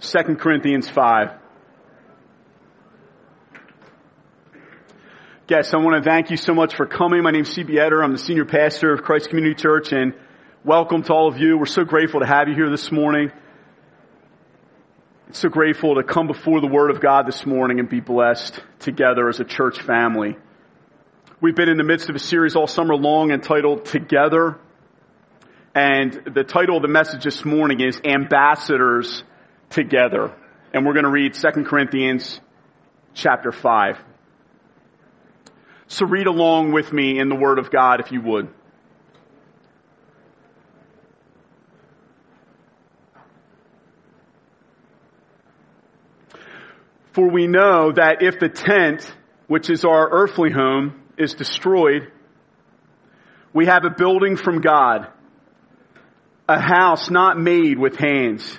2 Corinthians 5. Guests, I want to thank you so much for coming. My name is CB Eder. I'm the senior pastor of Christ Community Church and welcome to all of you. We're so grateful to have you here this morning. So grateful to come before the Word of God this morning and be blessed together as a church family. We've been in the midst of a series all summer long entitled Together. And the title of the message this morning is Ambassadors Together. And we're going to read 2 Corinthians chapter 5. So read along with me in the Word of God if you would. For we know that if the tent, which is our earthly home, is destroyed, we have a building from God, a house not made with hands,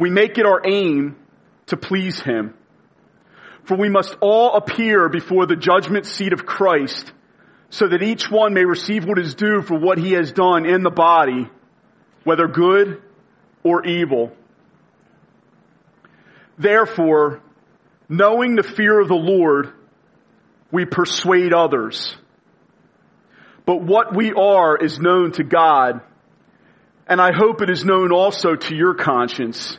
we make it our aim to please Him. For we must all appear before the judgment seat of Christ so that each one may receive what is due for what he has done in the body, whether good or evil. Therefore, knowing the fear of the Lord, we persuade others. But what we are is known to God, and I hope it is known also to your conscience.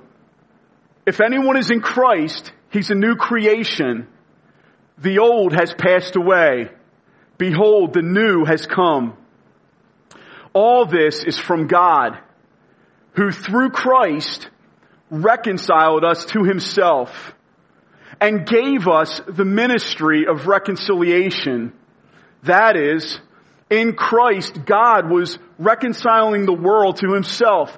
if anyone is in Christ, he's a new creation. The old has passed away. Behold, the new has come. All this is from God, who through Christ reconciled us to himself and gave us the ministry of reconciliation. That is, in Christ, God was reconciling the world to himself,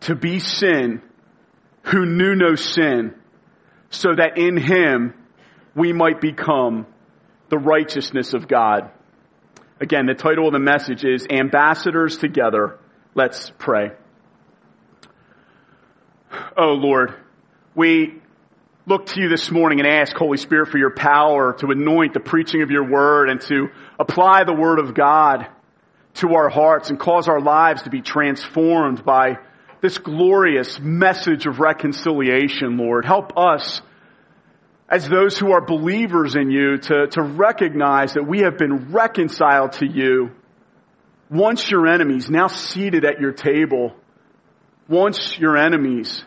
to be sin who knew no sin, so that in Him we might become the righteousness of God. Again, the title of the message is Ambassadors Together. Let's pray. Oh Lord, we look to you this morning and ask, Holy Spirit, for your power to anoint the preaching of your word and to apply the word of God to our hearts and cause our lives to be transformed by this glorious message of reconciliation, Lord. Help us as those who are believers in you to, to recognize that we have been reconciled to you once your enemies, now seated at your table. Once your enemies,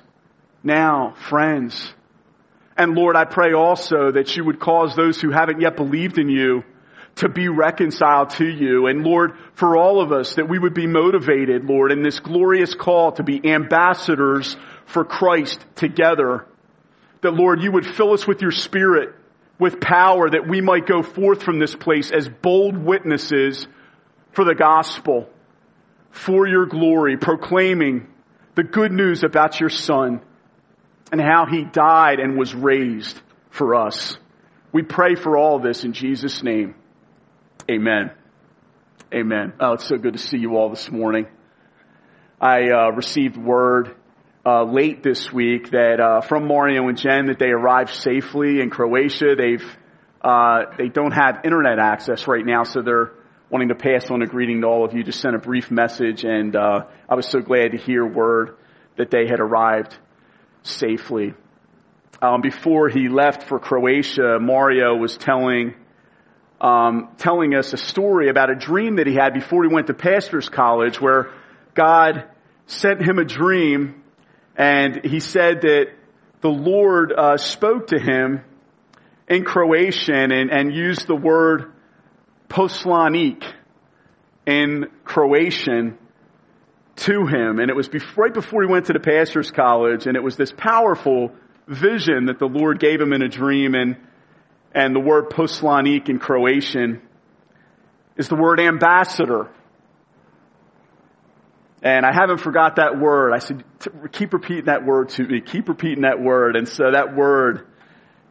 now friends. And Lord, I pray also that you would cause those who haven't yet believed in you to be reconciled to you. And Lord, for all of us, that we would be motivated, Lord, in this glorious call to be ambassadors for Christ together. That Lord, you would fill us with your spirit, with power, that we might go forth from this place as bold witnesses for the gospel, for your glory, proclaiming the good news about your son and how he died and was raised for us. We pray for all this in Jesus' name. Amen. Amen. Oh, it's so good to see you all this morning. I uh, received word uh, late this week that uh, from Mario and Jen that they arrived safely in Croatia. They've uh, they don't have internet access right now, so they're wanting to pass on a greeting to all of you. Just sent a brief message, and uh, I was so glad to hear word that they had arrived safely. Um, before he left for Croatia, Mario was telling um, telling us a story about a dream that he had before he went to pastor's college, where God sent him a dream, and he said that the Lord uh, spoke to him in Croatian and, and used the word poslanik in Croatian to him. And it was before, right before he went to the pastor's college, and it was this powerful vision that the Lord gave him in a dream. And and the word poslanik in Croatian is the word ambassador. And I haven't forgot that word. I said, keep repeating that word to me. Keep repeating that word. And so that word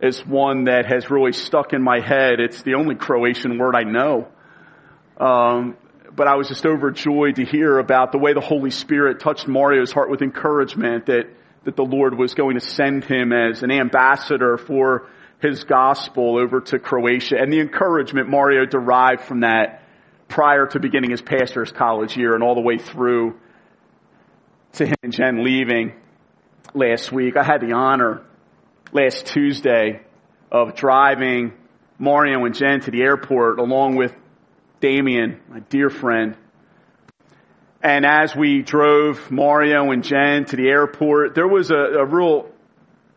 is one that has really stuck in my head. It's the only Croatian word I know. Um, but I was just overjoyed to hear about the way the Holy Spirit touched Mario's heart with encouragement that, that the Lord was going to send him as an ambassador for his gospel over to Croatia and the encouragement Mario derived from that prior to beginning his pastor's college year and all the way through to him and Jen leaving last week. I had the honor last Tuesday of driving Mario and Jen to the airport along with Damien, my dear friend. And as we drove Mario and Jen to the airport, there was a, a real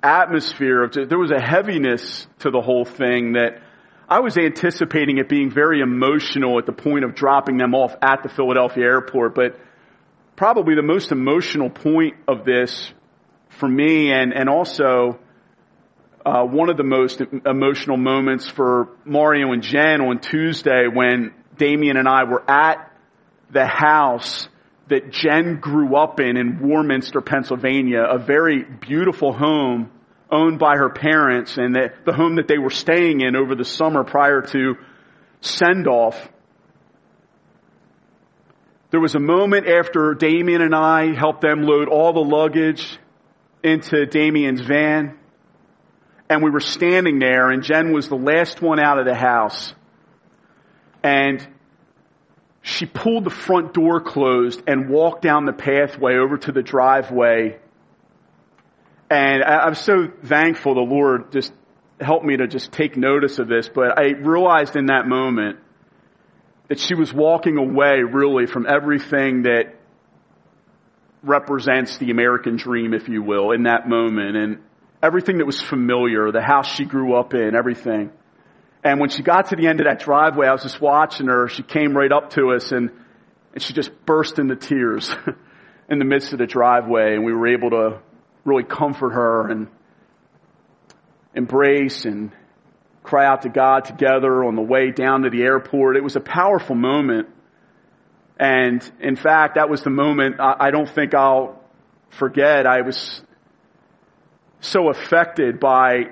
atmosphere of, there was a heaviness to the whole thing that I was anticipating it being very emotional at the point of dropping them off at the Philadelphia airport, but probably the most emotional point of this for me and, and also uh, one of the most emotional moments for Mario and Jen on Tuesday when Damien and I were at the house that Jen grew up in in Warminster, Pennsylvania, a very beautiful home owned by her parents and that the home that they were staying in over the summer prior to send off. There was a moment after Damien and I helped them load all the luggage into Damien's van and we were standing there and Jen was the last one out of the house and she pulled the front door closed and walked down the pathway over to the driveway. And I'm so thankful the Lord just helped me to just take notice of this, but I realized in that moment that she was walking away really from everything that represents the American dream, if you will, in that moment, and everything that was familiar, the house she grew up in, everything. And when she got to the end of that driveway, I was just watching her. She came right up to us and, and she just burst into tears in the midst of the driveway. And we were able to really comfort her and embrace and cry out to God together on the way down to the airport. It was a powerful moment. And in fact, that was the moment I, don't think I'll forget. I was so affected by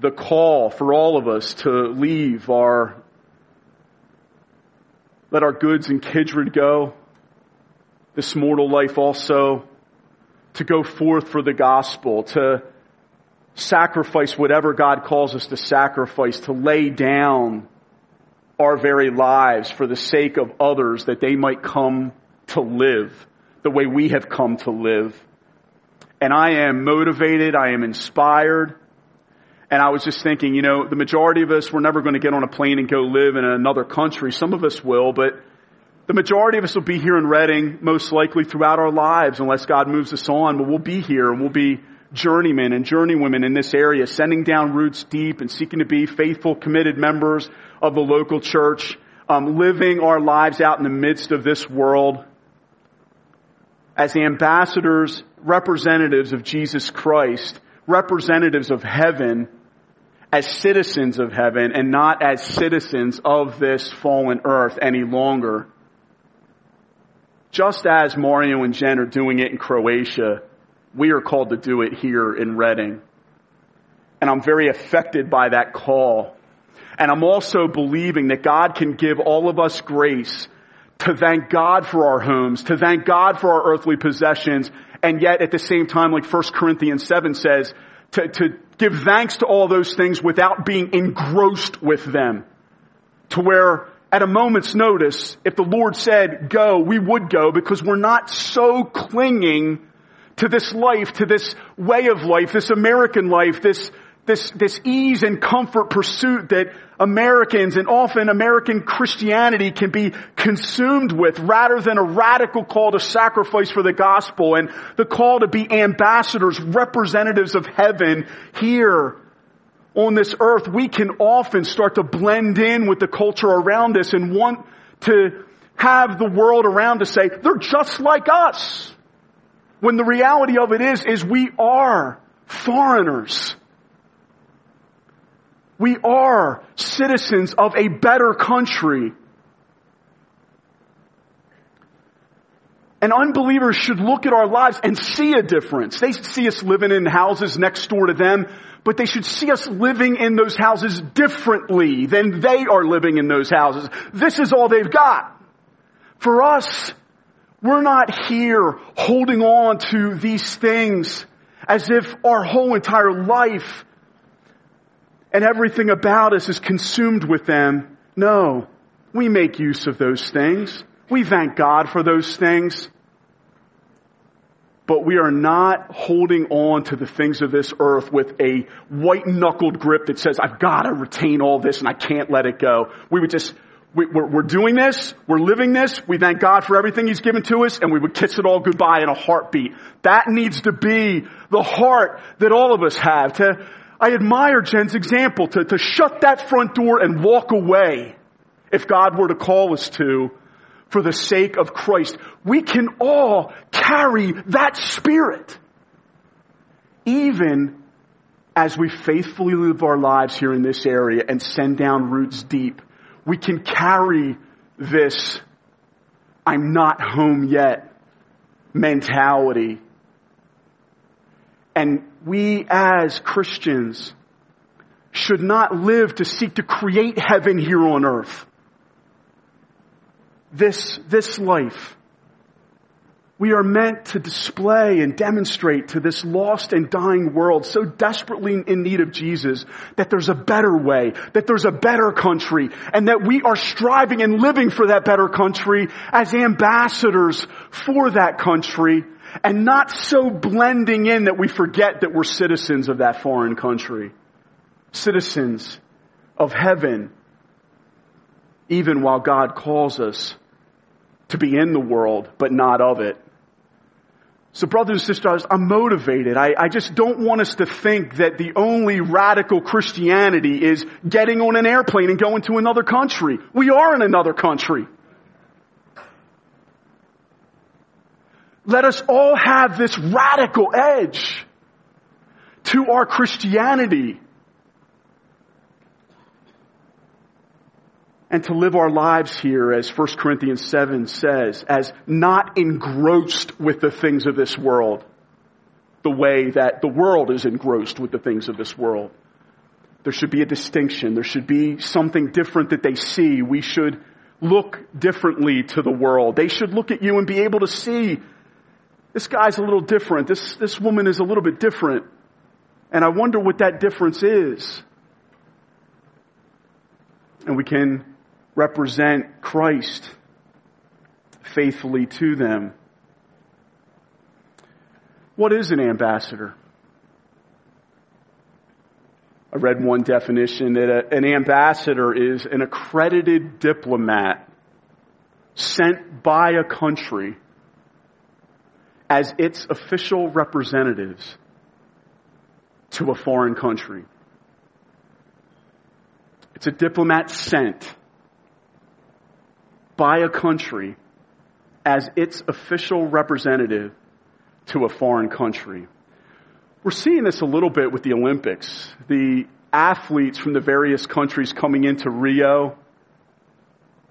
the call for all of us to leave our, let our goods and kindred go, this mortal life also, to go forth for the gospel, to sacrifice whatever God calls us to sacrifice, to lay down our very lives for the sake of others that they might come to live the way we have come to live. And I am motivated, I am inspired, And I was just thinking, you know, the majority of us, we're never going to get on a plane and go live in another country. Some of us will, but the majority of us will be here in Reading most likely throughout our lives unless God moves us on, but we'll be here and we'll be journeymen and journeywomen in this area, sending down roots deep and seeking to be faithful, committed members of the local church, um, living our lives out in the midst of this world as ambassadors, representatives of Jesus Christ, representatives of heaven, as citizens of heaven and not as citizens of this fallen earth any longer. Just as Mario and Jen are doing it in Croatia, we are called to do it here in Reading. And I'm very affected by that call. And I'm also believing that God can give all of us grace to thank God for our homes, to thank God for our earthly possessions, and yet at the same time, like 1 Corinthians 7 says, to, to give thanks to all those things without being engrossed with them. To where at a moment's notice, if the Lord said go, we would go because we're not so clinging to this life, to this way of life, this American life, this, this, this ease and comfort pursuit that Americans and often American Christianity can be consumed with rather than a radical call to sacrifice for the gospel and the call to be ambassadors, representatives of heaven here on this earth, we can often start to blend in with the culture around us and want to have the world around us say, they're just like us. When the reality of it is, is we are foreigners. We are citizens of a better country. And unbelievers should look at our lives and see a difference. They see us living in houses next door to them, but they should see us living in those houses differently than they are living in those houses. This is all they've got. For us, we're not here holding on to these things as if our whole entire life and everything about us is consumed with them. No, we make use of those things. We thank God for those things but we are not holding on to the things of this earth with a white knuckled grip that says, I've got to retain all this and I can't let it go. We would just, we, are we're doing this, we're living this, we thank God for everything He's given to us, and we would kiss it all goodbye in a heartbeat. That needs to be the heart that all of us have. To, I admire Jen's example to, to shut that front door and walk away if God were to call us to for the sake of Christ. We can all carry that spirit. Even as we faithfully live our lives here in this area and send down roots deep, we can carry this I'm not home yet mentality. And we as Christians should not live to seek to create heaven here on earth this, this life. We are meant to display and demonstrate to this lost and dying world so desperately in need of Jesus that there's a better way, that there's a better country, and that we are striving and living for that better country as ambassadors for that country and not so blending in that we forget that we're citizens of that foreign country. Citizens of heaven, even while God calls us to be in the world, but not of it. So brothers and sisters, I'm motivated. I, I, just don't want us to think that the only radical Christianity is getting on an airplane and going to another country. We are in another country. Let us all have this radical edge to our Christianity. and to live our lives here, as 1 Corinthians 7 says, as not engrossed with the things of this world, the way that the world is engrossed with the things of this world. There should be a distinction. There should be something different that they see. We should look differently to the world. They should look at you and be able to see this guy's a little different. This, this woman is a little bit different. And I wonder what that difference is. And we can represent Christ faithfully to them. What is an ambassador? I read one definition that a, an ambassador is an accredited diplomat sent by a country as its official representatives to a foreign country. It's a diplomat sent by a country as its official representative to a foreign country. We're seeing this a little bit with the Olympics. The athletes from the various countries coming into Rio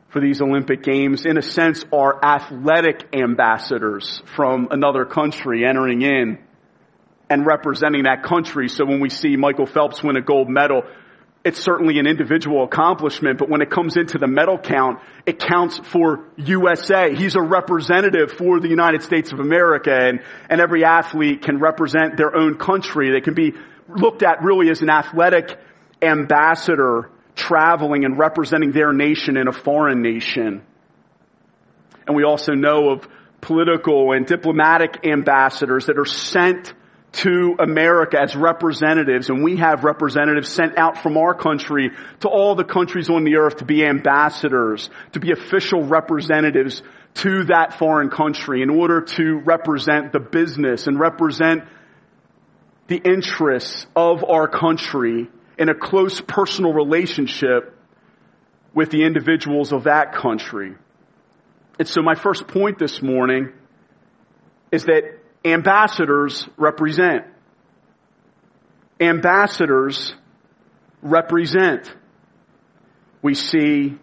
for these Olympic Games, in a sense, are athletic ambassadors from another country entering in and representing that country. So when we see Michael Phelps win a gold medal, it's certainly an individual accomplishment, but when it comes into the medal count, it counts for USA. He's a representative for the United States of America and, and every athlete can represent their own country. They can be looked at really as an athletic ambassador traveling and representing their nation in a foreign nation. And we also know of political and diplomatic ambassadors that are sent to America as representatives, and we have representatives sent out from our country to all the countries on the earth to be ambassadors, to be official representatives to that foreign country in order to represent the business and represent the interests of our country in a close personal relationship with the individuals of that country. And so my first point this morning is that ambassadors represent. Ambassadors represent. We see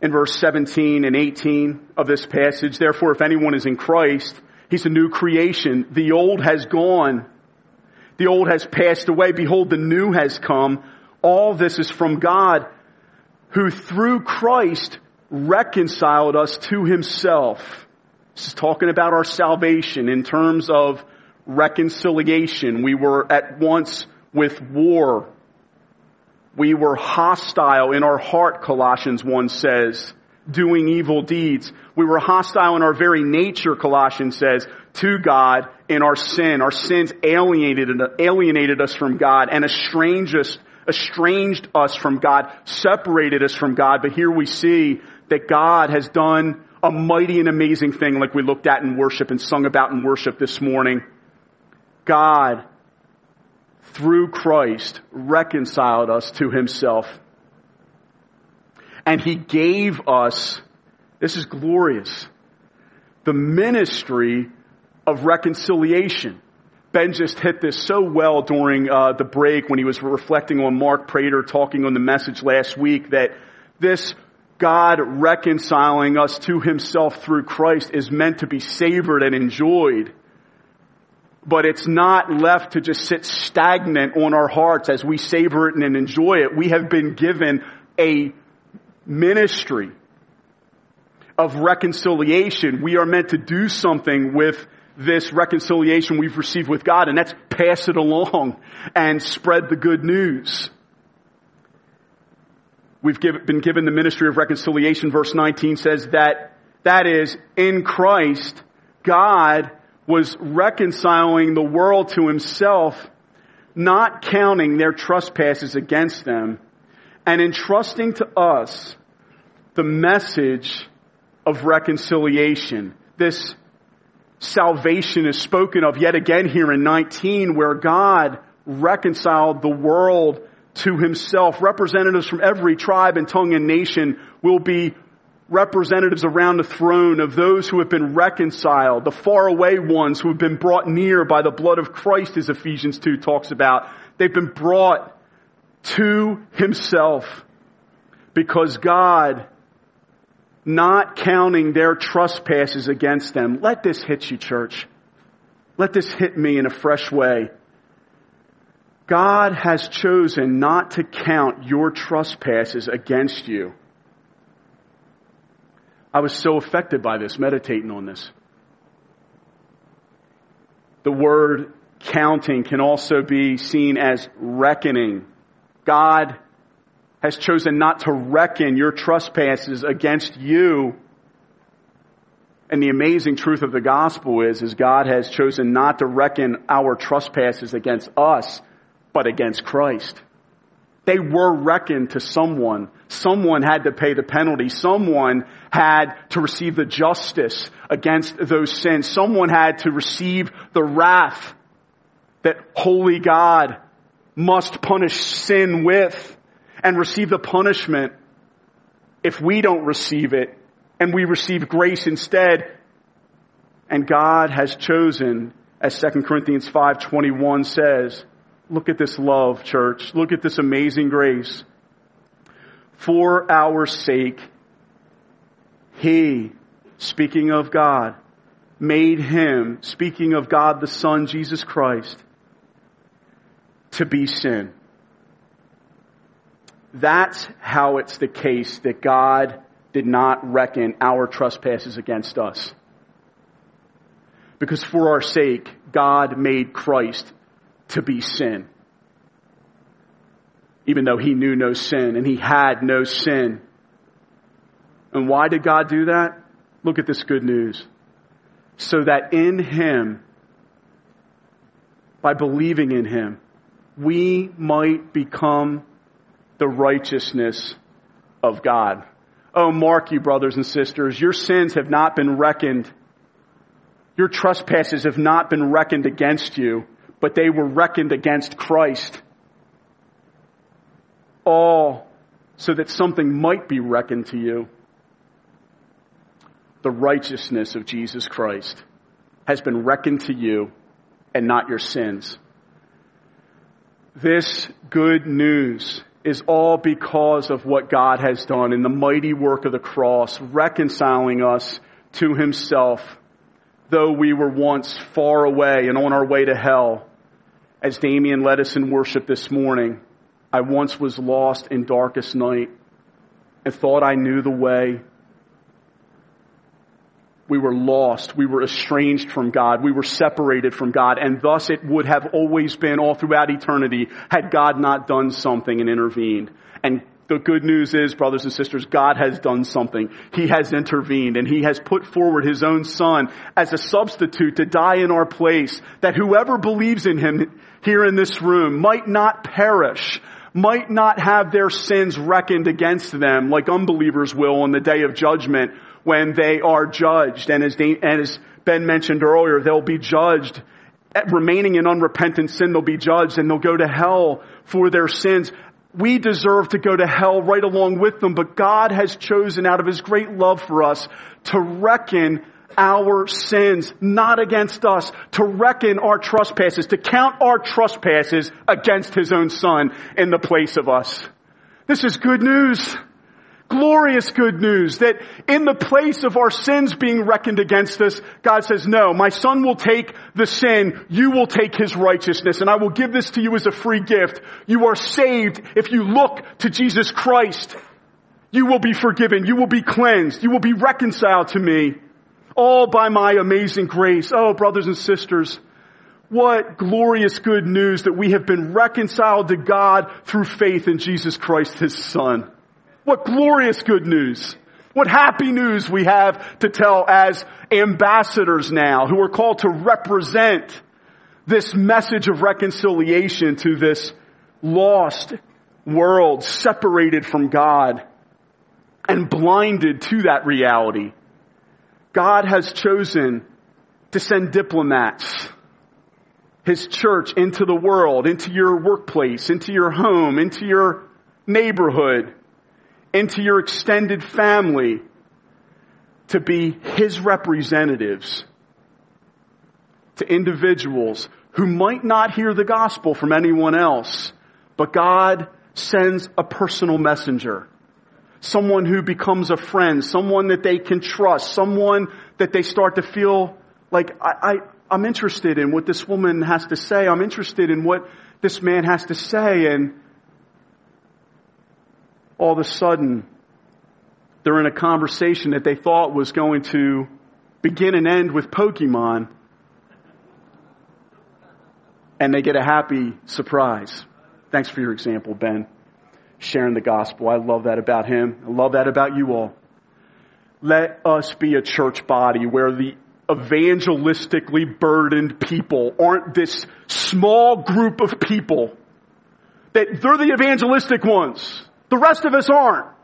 in verse 17 and 18 of this passage, therefore if anyone is in Christ, he's a new creation. The old has gone. The old has passed away. Behold, the new has come. All this is from God, who through Christ reconciled us to himself this is talking about our salvation in terms of reconciliation. We were at once with war. We were hostile in our heart, Colossians 1 says, doing evil deeds. We were hostile in our very nature, Colossians says, to God in our sin. Our sins alienated, alienated us from God and estranged us, estranged us from God, separated us from God. But here we see that God has done a mighty and amazing thing like we looked at in worship and sung about in worship this morning. God, through Christ, reconciled us to himself. And he gave us, this is glorious, the ministry of reconciliation. Ben just hit this so well during uh, the break when he was reflecting on Mark Prater talking on the message last week that this God reconciling us to himself through Christ is meant to be savored and enjoyed. But it's not left to just sit stagnant on our hearts as we savor it and enjoy it. We have been given a ministry of reconciliation. We are meant to do something with this reconciliation we've received with God, and that's pass it along and spread the good news. We've give, been given the ministry of reconciliation. Verse 19 says that, that is, in Christ, God was reconciling the world to himself, not counting their trespasses against them, and entrusting to us the message of reconciliation. This salvation is spoken of yet again here in 19 where God reconciled the world to himself. Representatives from every tribe and tongue and nation will be representatives around the throne of those who have been reconciled, the faraway ones who have been brought near by the blood of Christ, as Ephesians 2 talks about. They've been brought to himself because God, not counting their trespasses against them, let this hit you, church. Let this hit me in a fresh way. God has chosen not to count your trespasses against you. I was so affected by this, meditating on this. The word counting can also be seen as reckoning. God has chosen not to reckon your trespasses against you. And the amazing truth of the gospel is, is God has chosen not to reckon our trespasses against us but against Christ. They were reckoned to someone. Someone had to pay the penalty. Someone had to receive the justice against those sins. Someone had to receive the wrath that holy God must punish sin with and receive the punishment if we don't receive it and we receive grace instead. And God has chosen, as 2 Corinthians 5.21 says, look at this love, church. Look at this amazing grace. For our sake, He, speaking of God, made Him, speaking of God the Son, Jesus Christ, to be sin. That's how it's the case that God did not reckon our trespasses against us. Because for our sake, God made Christ to be sin. Even though he knew no sin and he had no sin. And why did God do that? Look at this good news. So that in him, by believing in him, we might become the righteousness of God. Oh, mark you, brothers and sisters, your sins have not been reckoned. Your trespasses have not been reckoned against you, but they were reckoned against Christ. All so that something might be reckoned to you. The righteousness of Jesus Christ has been reckoned to you and not your sins. This good news is all because of what God has done in the mighty work of the cross, reconciling us to himself, though we were once far away and on our way to hell. As Damien led us in worship this morning, I once was lost in darkest night and thought I knew the way, we were lost. We were estranged from God. We were separated from God. And thus it would have always been all throughout eternity had God not done something and intervened. And the good news is, brothers and sisters, God has done something. He has intervened and He has put forward His own Son as a substitute to die in our place that whoever believes in Him here in this room might not perish, might not have their sins reckoned against them like unbelievers will on the day of judgment when they are judged. And as, and as Ben mentioned earlier, they'll be judged. Remaining in unrepentant sin, they'll be judged and they'll go to hell for their sins. We deserve to go to hell right along with them, but God has chosen out of His great love for us to reckon our sins, not against us, to reckon our trespasses, to count our trespasses against His own Son in the place of us. This is good news. Glorious good news that in the place of our sins being reckoned against us, God says, no, my son will take the sin, you will take his righteousness, and I will give this to you as a free gift. You are saved if you look to Jesus Christ. You will be forgiven, you will be cleansed, you will be reconciled to me, all by my amazing grace. Oh, brothers and sisters, what glorious good news that we have been reconciled to God through faith in Jesus Christ, his son. What glorious good news. What happy news we have to tell as ambassadors now who are called to represent this message of reconciliation to this lost world separated from God and blinded to that reality. God has chosen to send diplomats, His church into the world, into your workplace, into your home, into your neighborhood, into your extended family to be His representatives to individuals who might not hear the gospel from anyone else, but God sends a personal messenger. Someone who becomes a friend, someone that they can trust, someone that they start to feel like, I, I, am interested in what this woman has to say. I'm interested in what this man has to say. And all of a sudden, they're in a conversation that they thought was going to begin and end with Pokemon, and they get a happy surprise. Thanks for your example, Ben. Sharing the gospel. I love that about him. I love that about you all. Let us be a church body where the evangelistically burdened people aren't this small group of people that they're the evangelistic ones. The rest of us aren't.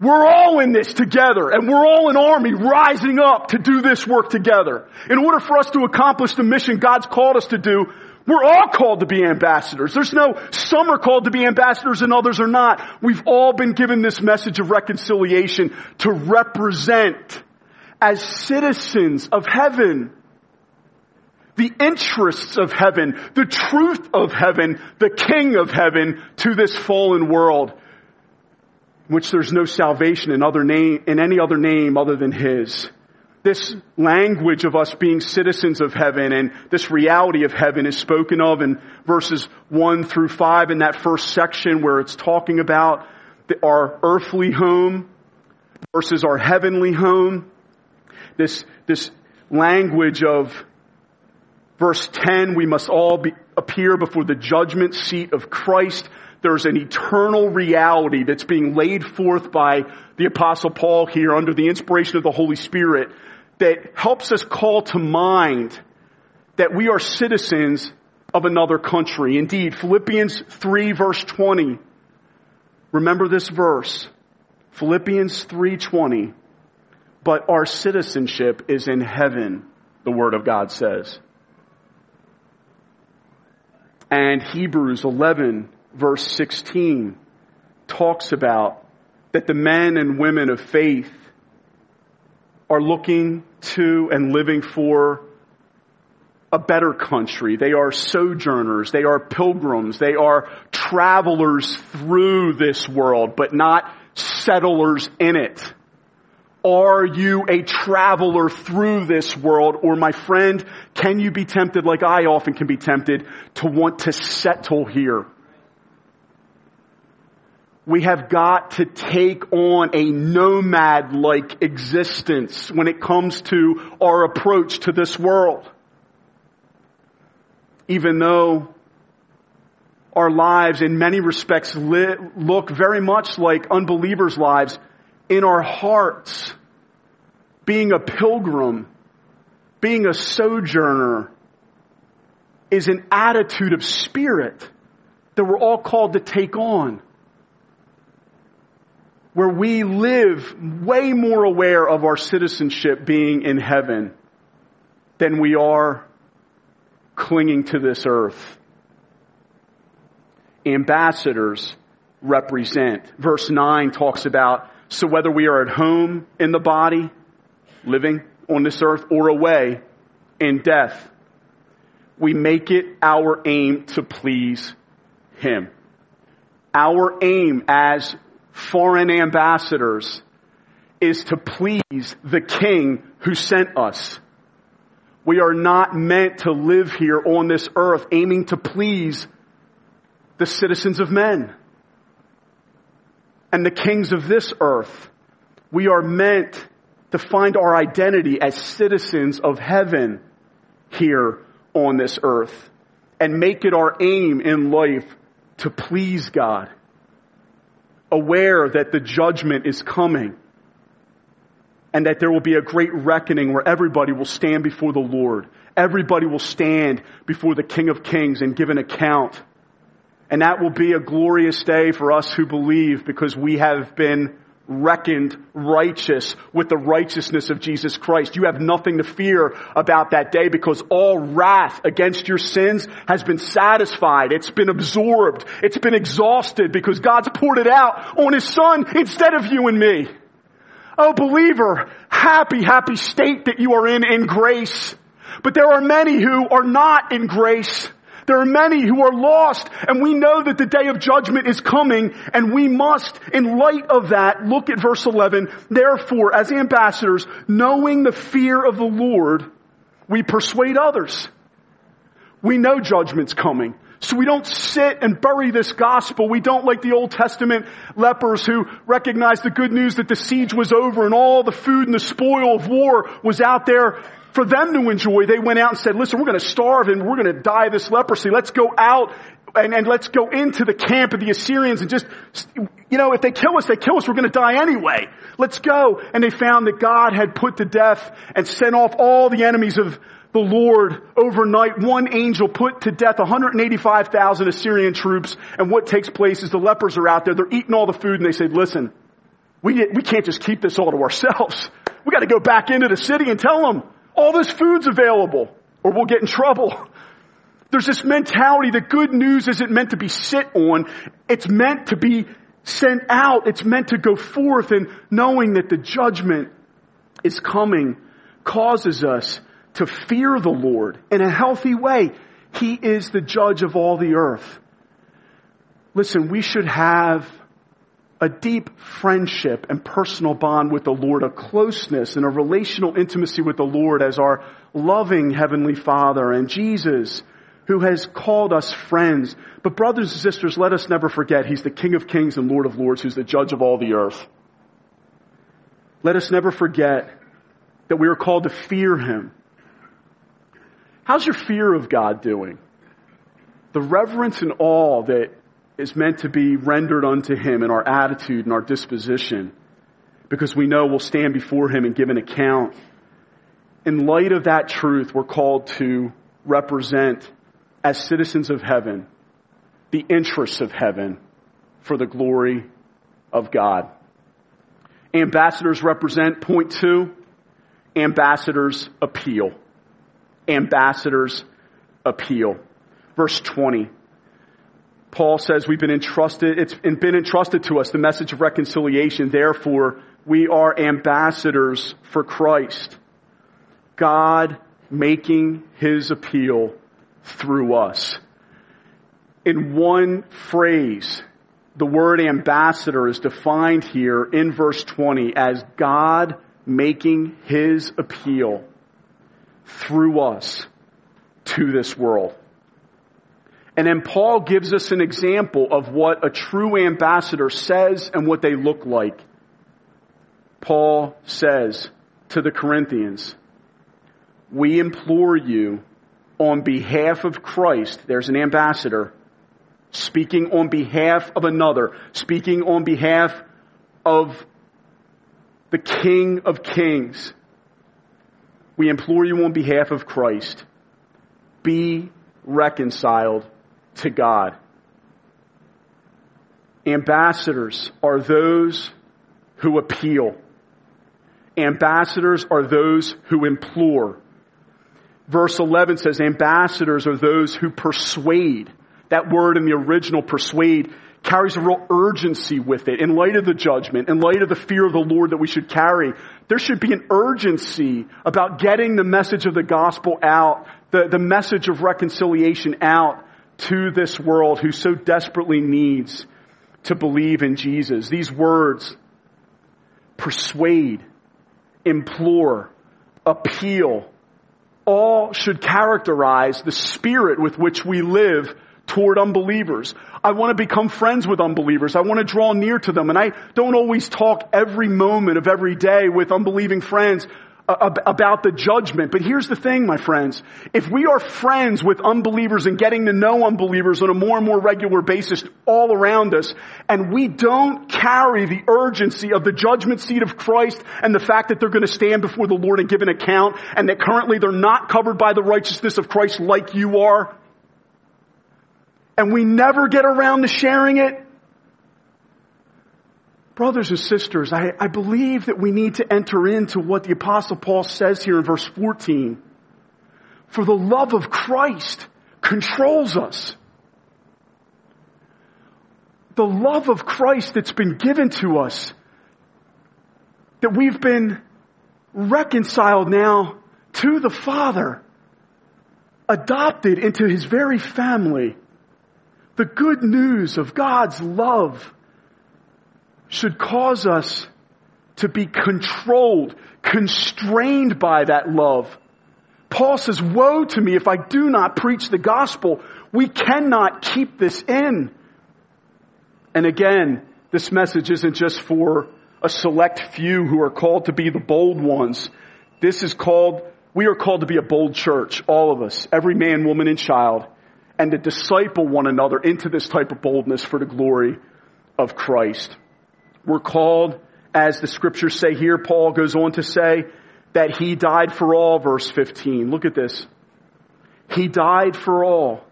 We're all in this together and we're all an army rising up to do this work together. In order for us to accomplish the mission God's called us to do, we're all called to be ambassadors. There's no, some are called to be ambassadors and others are not. We've all been given this message of reconciliation to represent as citizens of heaven the interests of heaven, the truth of heaven, the king of heaven to this fallen world which there's no salvation in other name, in any other name other than His. This language of us being citizens of heaven and this reality of heaven is spoken of in verses 1 through 5 in that first section where it's talking about our earthly home versus our heavenly home. This, this language of verse 10, we must all be, appear before the judgment seat of Christ there's an eternal reality that's being laid forth by the apostle Paul here under the inspiration of the Holy Spirit that helps us call to mind that we are citizens of another country. Indeed, Philippians 3 verse 20. Remember this verse. Philippians 3:20. But our citizenship is in heaven, the word of God says. And Hebrews 11 verse 16 talks about that the men and women of faith are looking to and living for a better country. They are sojourners. They are pilgrims. They are travelers through this world, but not settlers in it. Are you a traveler through this world? Or my friend, can you be tempted like I often can be tempted to want to settle here? we have got to take on a nomad-like existence when it comes to our approach to this world. Even though our lives in many respects look very much like unbelievers' lives, in our hearts, being a pilgrim, being a sojourner, is an attitude of spirit that we're all called to take on where we live way more aware of our citizenship being in heaven than we are clinging to this earth. Ambassadors represent. Verse 9 talks about, so whether we are at home in the body, living on this earth, or away in death, we make it our aim to please Him. Our aim as foreign ambassadors is to please the king who sent us. We are not meant to live here on this earth aiming to please the citizens of men and the kings of this earth. We are meant to find our identity as citizens of heaven here on this earth and make it our aim in life to please God aware that the judgment is coming and that there will be a great reckoning where everybody will stand before the Lord. Everybody will stand before the King of Kings and give an account. And that will be a glorious day for us who believe because we have been reckoned righteous with the righteousness of Jesus Christ. You have nothing to fear about that day because all wrath against your sins has been satisfied. It's been absorbed. It's been exhausted because God's poured it out on His Son instead of you and me. Oh believer, happy, happy state that you are in in grace. But there are many who are not in grace. There are many who are lost and we know that the day of judgment is coming and we must, in light of that, look at verse 11. Therefore, as ambassadors, knowing the fear of the Lord, we persuade others. We know judgment's coming. So we don't sit and bury this gospel. We don't like the Old Testament lepers who recognized the good news that the siege was over and all the food and the spoil of war was out there for them to enjoy, they went out and said, listen, we're going to starve and we're going to die of this leprosy. Let's go out and, and let's go into the camp of the Assyrians and just, you know, if they kill us, they kill us. We're going to die anyway. Let's go. And they found that God had put to death and sent off all the enemies of the Lord overnight, one angel put to death 185,000 Assyrian troops. And what takes place is the lepers are out there. They're eating all the food and they say, listen, we, we can't just keep this all to ourselves. We got to go back into the city and tell them all this food's available or we'll get in trouble. There's this mentality that good news isn't meant to be sit on. It's meant to be sent out. It's meant to go forth and knowing that the judgment is coming causes us to fear the Lord in a healthy way. He is the judge of all the earth. Listen, we should have a deep friendship and personal bond with the Lord, a closeness and a relational intimacy with the Lord as our loving Heavenly Father and Jesus who has called us friends. But brothers and sisters, let us never forget He's the King of Kings and Lord of Lords who's the judge of all the earth. Let us never forget that we are called to fear Him. How's your fear of God doing? The reverence and awe that is meant to be rendered unto Him in our attitude and our disposition because we know we'll stand before Him and give an account. In light of that truth, we're called to represent as citizens of heaven the interests of heaven for the glory of God. Ambassadors represent point two, ambassadors appeal. Ambassadors appeal. Verse 20. Paul says we've been entrusted, it's been entrusted to us the message of reconciliation. Therefore, we are ambassadors for Christ. God making his appeal through us. In one phrase, the word ambassador is defined here in verse 20 as God making his appeal through us to this world. And then Paul gives us an example of what a true ambassador says and what they look like. Paul says to the Corinthians, we implore you on behalf of Christ, there's an ambassador speaking on behalf of another, speaking on behalf of the King of Kings. We implore you on behalf of Christ, be reconciled to God. Ambassadors are those who appeal. Ambassadors are those who implore. Verse 11 says ambassadors are those who persuade. That word in the original persuade carries a real urgency with it in light of the judgment, in light of the fear of the Lord that we should carry. There should be an urgency about getting the message of the gospel out, the, the message of reconciliation out to this world who so desperately needs to believe in Jesus. These words, persuade, implore, appeal, all should characterize the spirit with which we live toward unbelievers. I want to become friends with unbelievers. I want to draw near to them. And I don't always talk every moment of every day with unbelieving friends uh, about the judgment. But here's the thing, my friends. If we are friends with unbelievers and getting to know unbelievers on a more and more regular basis all around us, and we don't carry the urgency of the judgment seat of Christ and the fact that they're going to stand before the Lord and give an account, and that currently they're not covered by the righteousness of Christ like you are, and we never get around to sharing it, Brothers and sisters, I, I believe that we need to enter into what the apostle Paul says here in verse 14. For the love of Christ controls us. The love of Christ that's been given to us, that we've been reconciled now to the Father, adopted into His very family. The good news of God's love should cause us to be controlled, constrained by that love. Paul says, woe to me if I do not preach the gospel. We cannot keep this in. And again, this message isn't just for a select few who are called to be the bold ones. This is called, we are called to be a bold church, all of us, every man, woman, and child, and to disciple one another into this type of boldness for the glory of Christ. We're called, as the scriptures say here, Paul goes on to say, that he died for all, verse 15. Look at this. He died for all,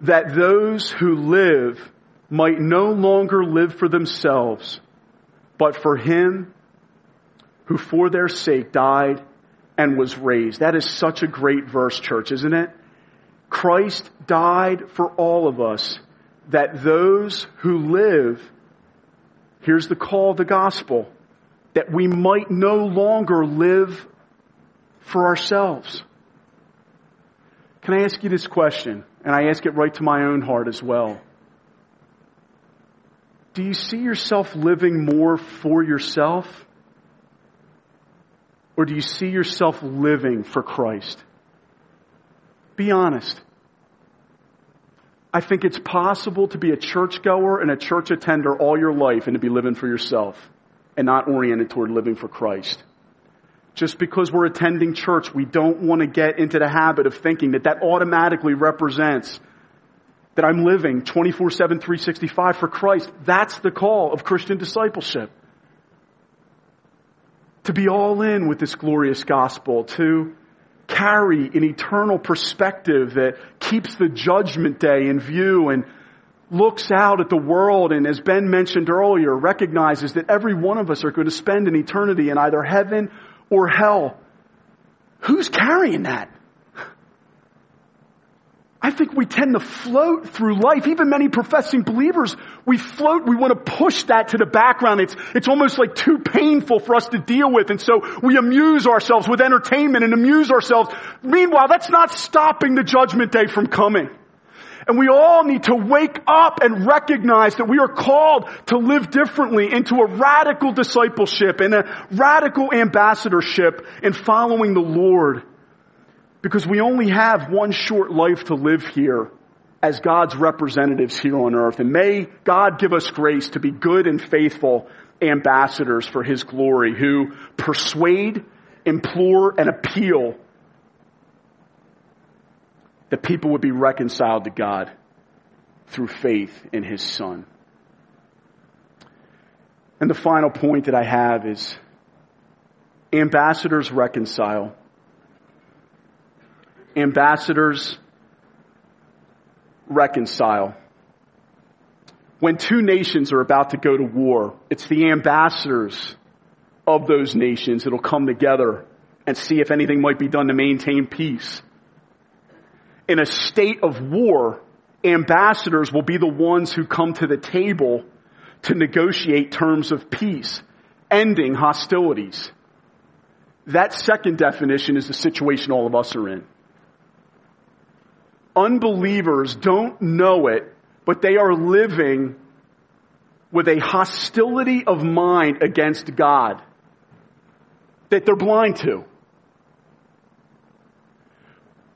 that those who live might no longer live for themselves, but for him who for their sake died and was raised. That is such a great verse, church, isn't it? Christ died for all of us, that those who live, here's the call of the gospel, that we might no longer live for ourselves. Can I ask you this question? And I ask it right to my own heart as well. Do you see yourself living more for yourself? Or do you see yourself living for Christ? Be honest. I think it's possible to be a churchgoer and a church attender all your life and to be living for yourself and not oriented toward living for Christ. Just because we're attending church, we don't want to get into the habit of thinking that that automatically represents that I'm living 24-7, 365 for Christ. That's the call of Christian discipleship. To be all in with this glorious gospel, to carry an eternal perspective that keeps the judgment day in view and looks out at the world and, as Ben mentioned earlier, recognizes that every one of us are going to spend an eternity in either heaven or hell. Who's carrying that? I think we tend to float through life. Even many professing believers, we float, we want to push that to the background. It's, it's almost like too painful for us to deal with. And so we amuse ourselves with entertainment and amuse ourselves. Meanwhile, that's not stopping the judgment day from coming. And we all need to wake up and recognize that we are called to live differently into a radical discipleship and a radical ambassadorship in following the Lord. Because we only have one short life to live here as God's representatives here on earth. And may God give us grace to be good and faithful ambassadors for His glory who persuade, implore, and appeal that people would be reconciled to God through faith in His Son. And the final point that I have is ambassadors reconcile. Ambassadors reconcile. When two nations are about to go to war, it's the ambassadors of those nations that'll come together and see if anything might be done to maintain peace in a state of war, ambassadors will be the ones who come to the table to negotiate terms of peace, ending hostilities. That second definition is the situation all of us are in. Unbelievers don't know it, but they are living with a hostility of mind against God that they're blind to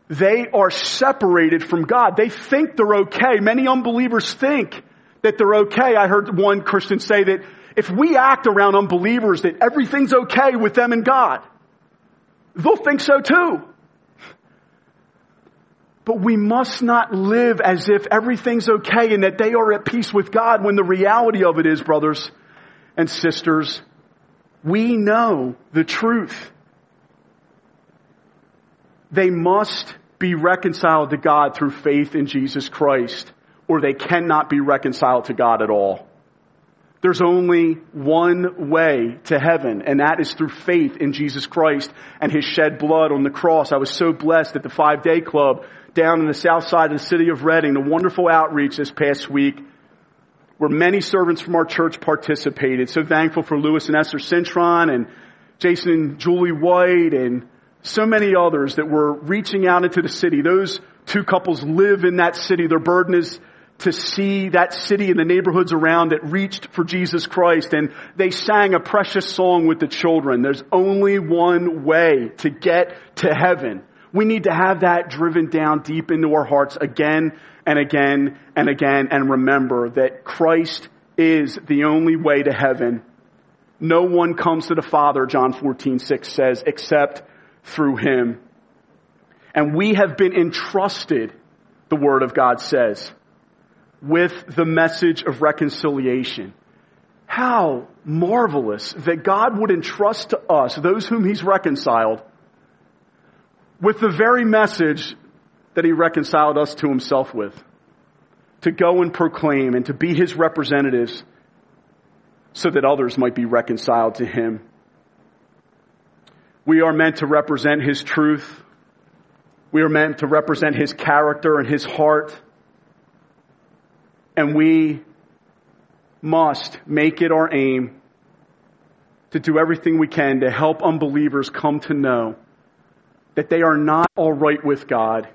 they are separated from God. They think they're okay. Many unbelievers think that they're okay. I heard one Christian say that if we act around unbelievers that everything's okay with them and God, they'll think so too. But we must not live as if everything's okay and that they are at peace with God when the reality of it is, brothers and sisters, we know the truth they must be reconciled to God through faith in Jesus Christ, or they cannot be reconciled to God at all. There's only one way to heaven, and that is through faith in Jesus Christ and His shed blood on the cross. I was so blessed at the five day club down in the south side of the city of Reading, the wonderful outreach this past week where many servants from our church participated. So thankful for Lewis and Esther Cintron and Jason and Julie White and so many others that were reaching out into the city. Those two couples live in that city. Their burden is to see that city and the neighborhoods around it reached for Jesus Christ. And they sang a precious song with the children. There's only one way to get to heaven. We need to have that driven down deep into our hearts again and again and again and remember that Christ is the only way to heaven. No one comes to the Father, John 14, 6 says, except through him. And we have been entrusted, the Word of God says, with the message of reconciliation. How marvelous that God would entrust to us, those whom He's reconciled, with the very message that He reconciled us to Himself with. To go and proclaim and to be His representatives so that others might be reconciled to Him. We are meant to represent His truth. We are meant to represent His character and His heart. And we must make it our aim to do everything we can to help unbelievers come to know that they are not all right with God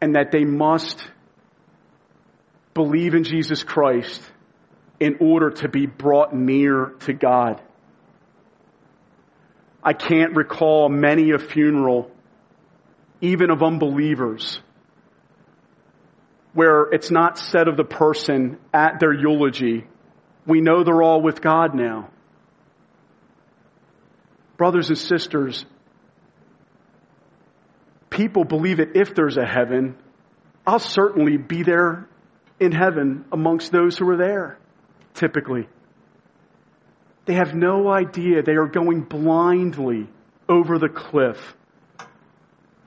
and that they must believe in Jesus Christ in order to be brought near to God. I can't recall many a funeral, even of unbelievers, where it's not said of the person at their eulogy, we know they're all with God now. Brothers and sisters, people believe that if there's a heaven, I'll certainly be there in heaven amongst those who are there, typically. They have no idea. They are going blindly over the cliff.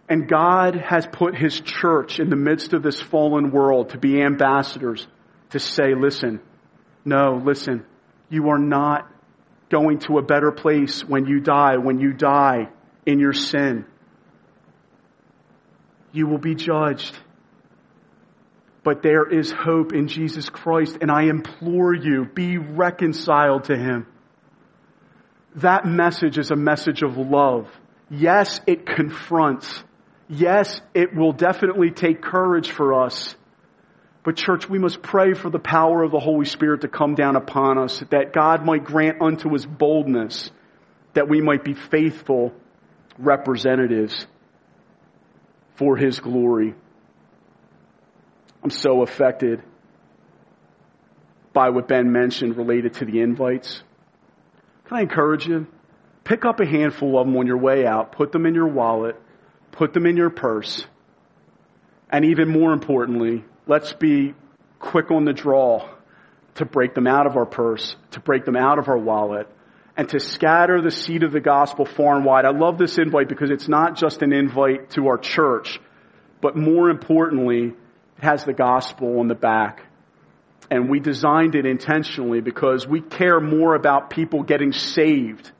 And God has put His church in the midst of this fallen world to be ambassadors to say, listen, no, listen, you are not going to a better place when you die, when you die in your sin. You will be judged. But there is hope in Jesus Christ, and I implore you, be reconciled to Him. That message is a message of love. Yes, it confronts. Yes, it will definitely take courage for us. But church, we must pray for the power of the Holy Spirit to come down upon us, that God might grant unto us boldness, that we might be faithful representatives for His glory. I'm so affected by what Ben mentioned related to the invites. Can I encourage you? Pick up a handful of them on your way out, put them in your wallet, put them in your purse, and even more importantly, let's be quick on the draw to break them out of our purse, to break them out of our wallet, and to scatter the seed of the gospel far and wide. I love this invite because it's not just an invite to our church, but more importantly, it has the gospel on the back and we designed it intentionally because we care more about people getting saved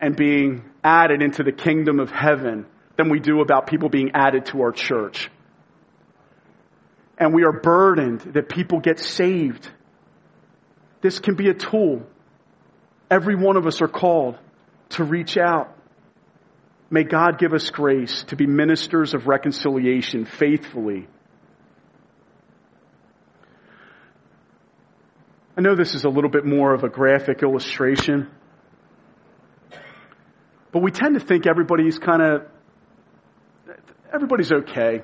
and being added into the kingdom of heaven than we do about people being added to our church. And we are burdened that people get saved. This can be a tool. Every one of us are called to reach out. May God give us grace to be ministers of reconciliation faithfully I know this is a little bit more of a graphic illustration, but we tend to think everybody's kind of, everybody's okay.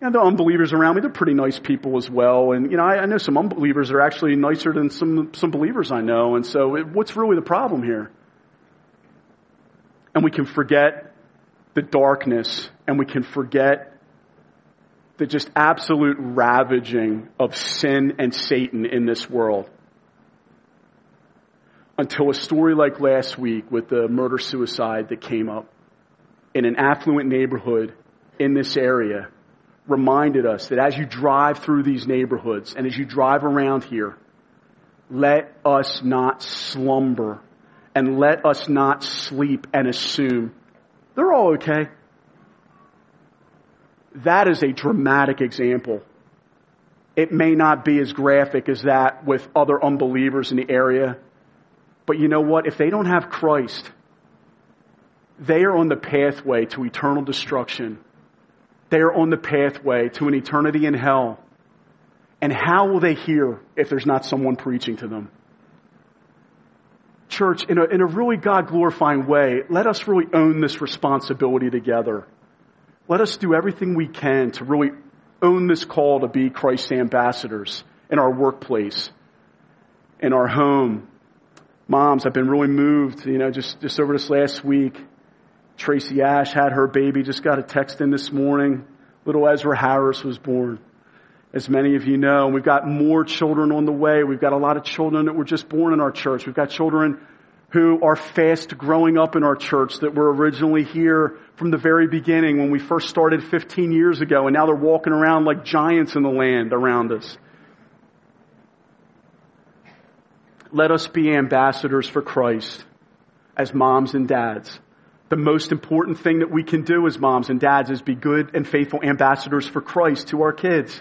You know, the unbelievers around me, they're pretty nice people as well. And, you know, I, I know some unbelievers that are actually nicer than some, some believers I know. And so it, what's really the problem here? And we can forget the darkness and we can forget the just absolute ravaging of sin and Satan in this world until a story like last week with the murder suicide that came up in an affluent neighborhood in this area reminded us that as you drive through these neighborhoods and as you drive around here, let us not slumber and let us not sleep and assume they're all okay. That is a dramatic example. It may not be as graphic as that with other unbelievers in the area, but you know what? If they don't have Christ, they are on the pathway to eternal destruction. They are on the pathway to an eternity in hell. And how will they hear if there's not someone preaching to them? Church, in a, in a really God glorifying way, let us really own this responsibility together. Let us do everything we can to really own this call to be Christ's ambassadors in our workplace, in our home, moms, I've been really moved, you know, just, just over this last week. Tracy Ash had her baby, just got a text in this morning. Little Ezra Harris was born. as many of you know. We've got more children on the way. We've got a lot of children that were just born in our church. We've got children who are fast growing up in our church that were originally here from the very beginning when we first started 15 years ago, and now they're walking around like giants in the land around us. Let us be ambassadors for Christ as moms and dads. The most important thing that we can do as moms and dads is be good and faithful ambassadors for Christ to our kids.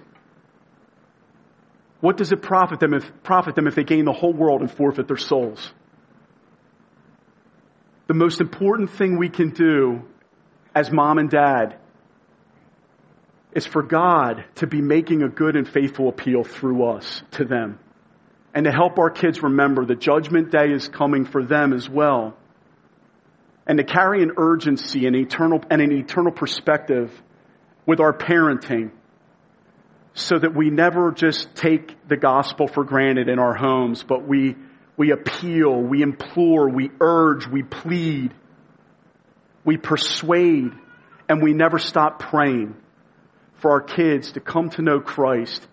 What does it profit them if, profit them if they gain the whole world and forfeit their souls? The most important thing we can do as mom and dad is for God to be making a good and faithful appeal through us to them. And to help our kids remember the judgment day is coming for them as well. And to carry an urgency and eternal and an eternal perspective with our parenting so that we never just take the gospel for granted in our homes, but we, we appeal, we implore, we urge, we plead, we persuade, and we never stop praying for our kids to come to know Christ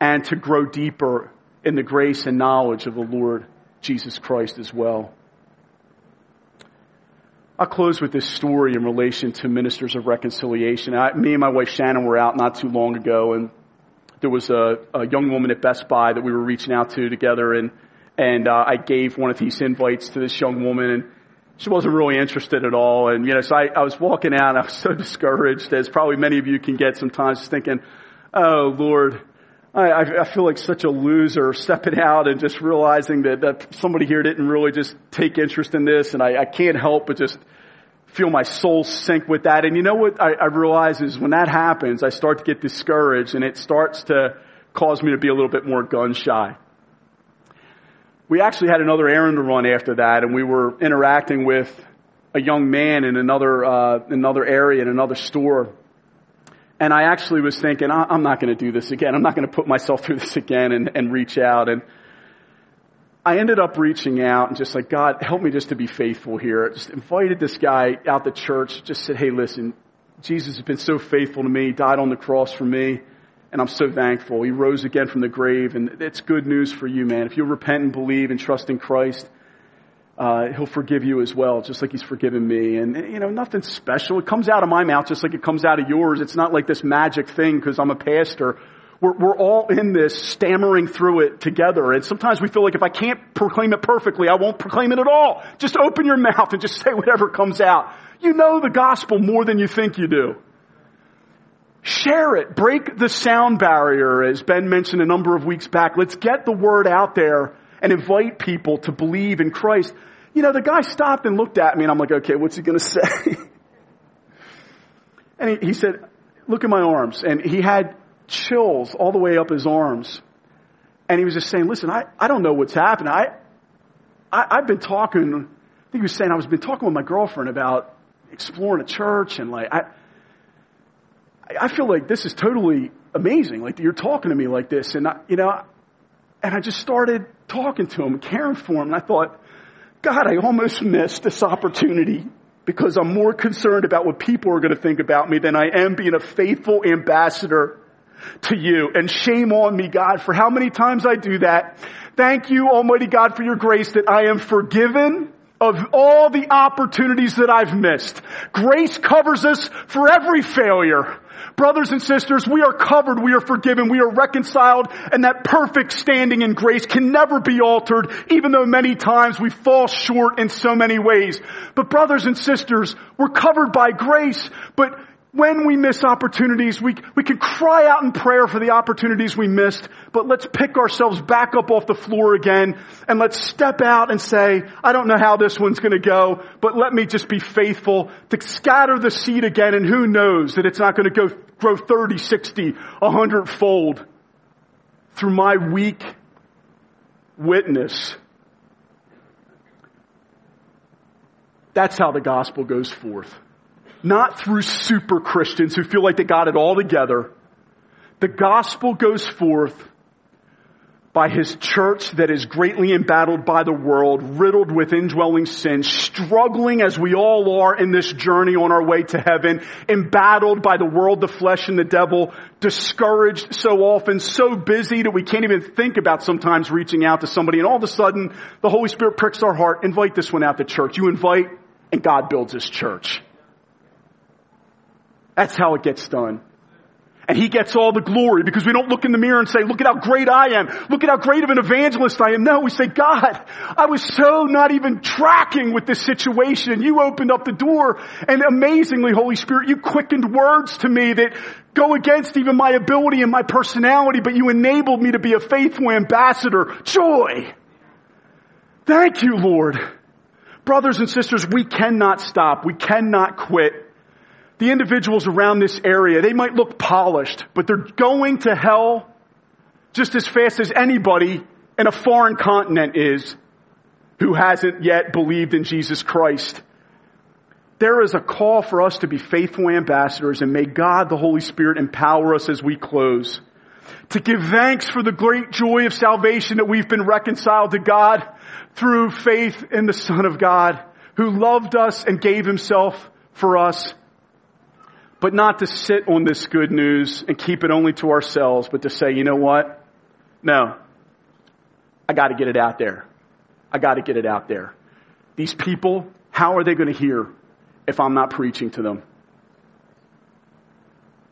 and to grow deeper in the grace and knowledge of the Lord Jesus Christ as well. I'll close with this story in relation to ministers of reconciliation. I, me and my wife Shannon were out not too long ago, and there was a, a young woman at Best Buy that we were reaching out to together, and and uh, I gave one of these invites to this young woman, and she wasn't really interested at all. And you know, so I, I was walking out, and I was so discouraged, as probably many of you can get sometimes, thinking, "Oh Lord." I, I feel like such a loser stepping out and just realizing that, that somebody here didn't really just take interest in this and I, I can't help but just feel my soul sink with that. And you know what I, I realize is when that happens, I start to get discouraged and it starts to cause me to be a little bit more gun shy. We actually had another errand to run after that and we were interacting with a young man in another, uh, another area in another store. And I actually was thinking, I'm not going to do this again. I'm not going to put myself through this again and, and reach out. And I ended up reaching out and just like, God, help me just to be faithful here. Just invited this guy out the church, just said, hey, listen, Jesus has been so faithful to me, He died on the cross for me, and I'm so thankful. He rose again from the grave, and it's good news for you, man. If you repent and believe and trust in Christ, uh, he'll forgive you as well, just like he's forgiven me. And, you know, nothing special. It comes out of my mouth just like it comes out of yours. It's not like this magic thing because I'm a pastor we're, we're all in this stammering through it together. And sometimes we feel like if I can't proclaim it perfectly, I won't proclaim it at all. Just open your mouth and just say whatever comes out. You know the gospel more than you think you do. Share it. Break the sound barrier, as Ben mentioned a number of weeks back. Let's get the word out there and invite people to believe in Christ. You know, the guy stopped and looked at me and I'm like, okay, what's he going to say? and he, he said, look at my arms. And he had chills all the way up his arms. And he was just saying, listen, I, I don't know what's happening. I, I, I've been talking, I think he was saying, I was been talking with my girlfriend about exploring a church and like, I, I feel like this is totally amazing. Like you're talking to me like this. And I, you know, and I just started talking to him, caring for him. And I thought, God, I almost missed this opportunity because I'm more concerned about what people are going to think about me than I am being a faithful ambassador to you. And shame on me, God, for how many times I do that. Thank you, Almighty God, for your grace that I am forgiven of all the opportunities that I've missed. Grace covers us for every failure. Brothers and sisters, we are covered, we are forgiven, we are reconciled, and that perfect standing in grace can never be altered, even though many times we fall short in so many ways. But brothers and sisters, we're covered by grace, but when we miss opportunities, we, we can cry out in prayer for the opportunities we missed, but let's pick ourselves back up off the floor again and let's step out and say, I don't know how this one's gonna go, but let me just be faithful to scatter the seed again and who knows that it's not gonna go, grow 30, 60, 100 fold through my weak witness. That's how the gospel goes forth not through super Christians who feel like they got it all together. The gospel goes forth by his church that is greatly embattled by the world, riddled with indwelling sin, struggling as we all are in this journey on our way to heaven, embattled by the world, the flesh, and the devil, discouraged so often, so busy that we can't even think about sometimes reaching out to somebody, and all of a sudden, the Holy Spirit pricks our heart, invite this one out to church. You invite, and God builds his church. That's how it gets done. And he gets all the glory because we don't look in the mirror and say, look at how great I am. Look at how great of an evangelist I am. No, we say, God, I was so not even tracking with this situation you opened up the door and amazingly, Holy Spirit, you quickened words to me that go against even my ability and my personality, but you enabled me to be a faithful ambassador. Joy. Thank you, Lord. Brothers and sisters, we cannot stop. We cannot quit the individuals around this area, they might look polished, but they're going to hell just as fast as anybody in a foreign continent is who hasn't yet believed in Jesus Christ. There is a call for us to be faithful ambassadors and may God the Holy Spirit empower us as we close. To give thanks for the great joy of salvation that we've been reconciled to God through faith in the Son of God who loved us and gave himself for us but not to sit on this good news and keep it only to ourselves, but to say, you know what? No. I gotta get it out there. I gotta get it out there. These people, how are they gonna hear if I'm not preaching to them?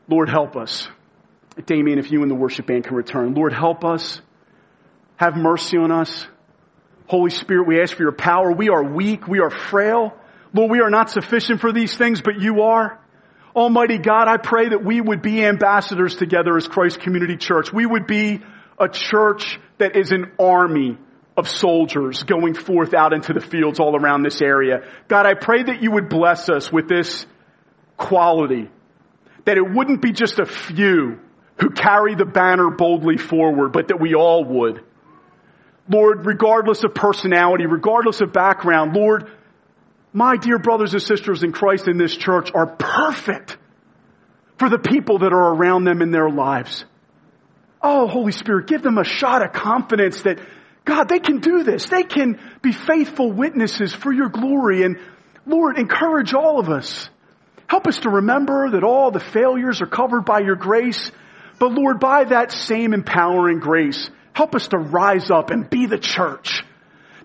Lord, help us. Damien, if you and the worship band can return. Lord, help us. Have mercy on us. Holy Spirit, we ask for your power. We are weak. We are frail. Lord, we are not sufficient for these things, but you are. Almighty God, I pray that we would be ambassadors together as Christ Community Church. We would be a church that is an army of soldiers going forth out into the fields all around this area. God, I pray that you would bless us with this quality. That it wouldn't be just a few who carry the banner boldly forward, but that we all would. Lord, regardless of personality, regardless of background, Lord, my dear brothers and sisters in Christ in this church are perfect for the people that are around them in their lives. Oh, Holy Spirit, give them a shot of confidence that God, they can do this. They can be faithful witnesses for your glory. And Lord, encourage all of us. Help us to remember that all the failures are covered by your grace. But Lord, by that same empowering grace, help us to rise up and be the church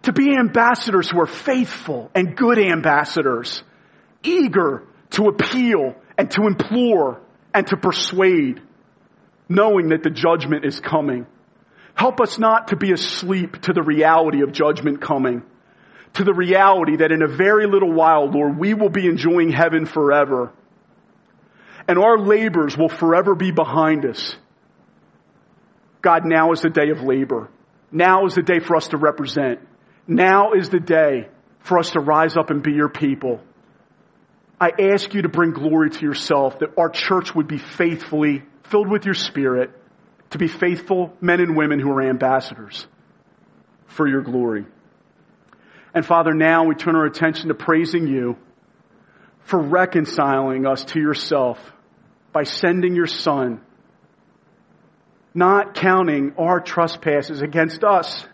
to be ambassadors who are faithful and good ambassadors, eager to appeal and to implore and to persuade, knowing that the judgment is coming. Help us not to be asleep to the reality of judgment coming, to the reality that in a very little while, Lord, we will be enjoying heaven forever. And our labors will forever be behind us. God, now is the day of labor. Now is the day for us to represent. Now is the day for us to rise up and be your people. I ask you to bring glory to yourself, that our church would be faithfully filled with your spirit, to be faithful men and women who are ambassadors for your glory. And Father, now we turn our attention to praising you for reconciling us to yourself by sending your son, not counting our trespasses against us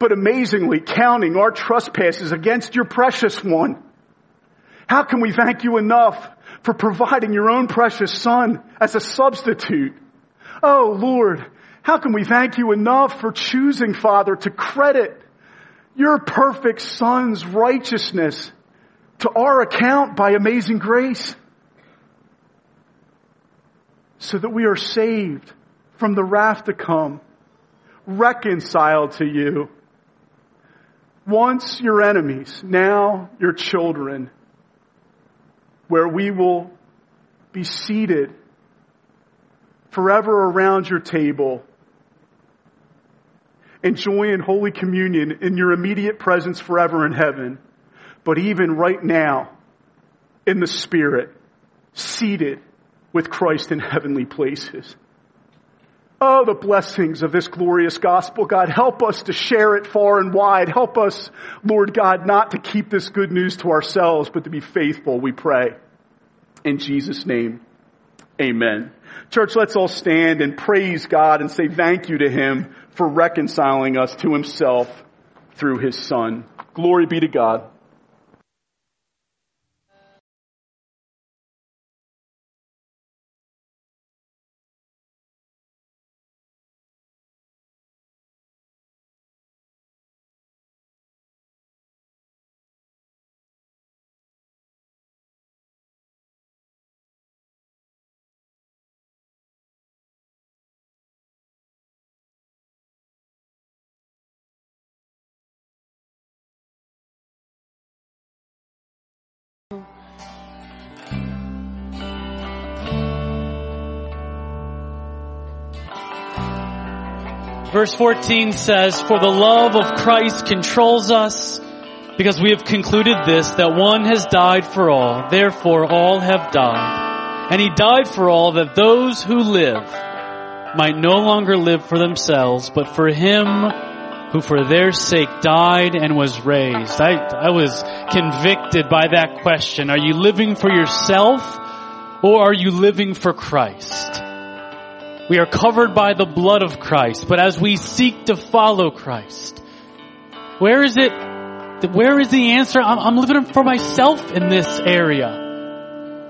but amazingly counting our trespasses against your precious one. How can we thank you enough for providing your own precious son as a substitute? Oh Lord, how can we thank you enough for choosing, Father, to credit your perfect son's righteousness to our account by amazing grace so that we are saved from the wrath to come, reconciled to you, once your enemies, now your children, where we will be seated forever around your table, enjoying Holy Communion in your immediate presence forever in heaven, but even right now, in the Spirit, seated with Christ in heavenly places. Oh, the blessings of this glorious gospel. God, help us to share it far and wide. Help us, Lord God, not to keep this good news to ourselves, but to be faithful, we pray. In Jesus' name, amen. Church, let's all stand and praise God and say thank you to Him for reconciling us to Himself through His Son. Glory be to God. Verse 14 says, For the love of Christ controls us, because we have concluded this, that one has died for all, therefore all have died. And he died for all that those who live might no longer live for themselves, but for him who for their sake died and was raised. I, I was convicted by that question. Are you living for yourself or are you living for Christ? We are covered by the blood of Christ, but as we seek to follow Christ, where is it, where is the answer? I'm, I'm living for myself in this area.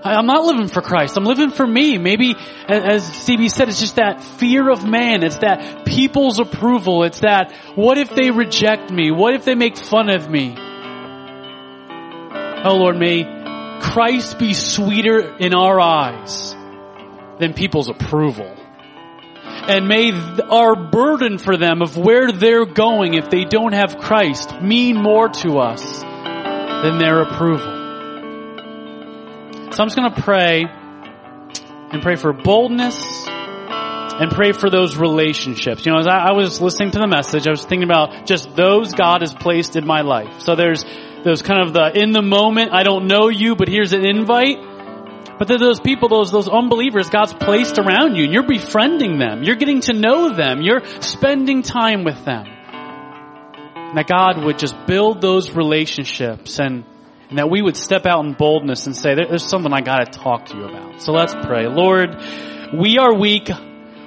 I'm not living for Christ. I'm living for me. Maybe, as CB said, it's just that fear of man. It's that people's approval. It's that, what if they reject me? What if they make fun of me? Oh Lord, may Christ be sweeter in our eyes than people's approval and may our burden for them of where they're going if they don't have Christ mean more to us than their approval. So I'm just going to pray and pray for boldness and pray for those relationships. You know, as I, I, was listening to the message, I was thinking about just those God has placed in my life. So there's those kind of the in the moment, I don't know you, but here's an invite. But then those people, those, those unbelievers God's placed around you and you're befriending them. You're getting to know them. You're spending time with them. And that God would just build those relationships and, and that we would step out in boldness and say, there's something I gotta talk to you about. So let's pray. Lord, we are weak.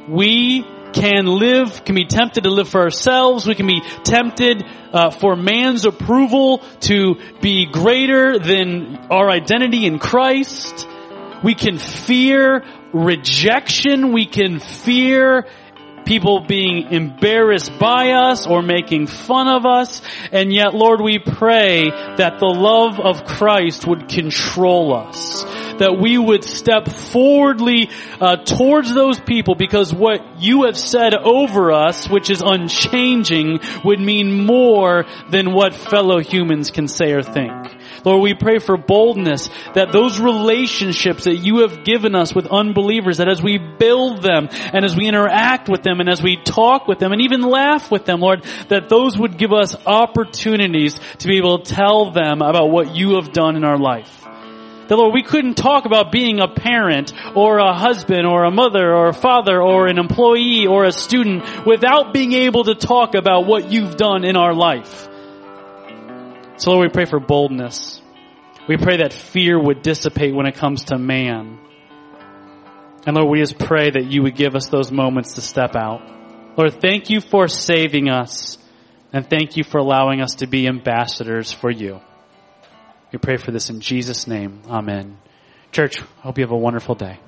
We can live, can be tempted to live for ourselves. We can be tempted uh, for man's approval to be greater than our identity in Christ. We can fear rejection. We can fear people being embarrassed by us or making fun of us. And yet, Lord, we pray that the love of Christ would control us. That we would step forwardly uh, towards those people because what you have said over us, which is unchanging, would mean more than what fellow humans can say or think. Lord, we pray for boldness that those relationships that you have given us with unbelievers, that as we build them and as we interact with them and as we talk with them and even laugh with them, Lord, that those would give us opportunities to be able to tell them about what you have done in our life. That Lord, we couldn't talk about being a parent or a husband or a mother or a father or an employee or a student without being able to talk about what you've done in our life. So Lord, we pray for boldness. We pray that fear would dissipate when it comes to man. And Lord, we just pray that you would give us those moments to step out. Lord, thank you for saving us and thank you for allowing us to be ambassadors for you. We pray for this in Jesus' name. Amen. Church, hope you have a wonderful day.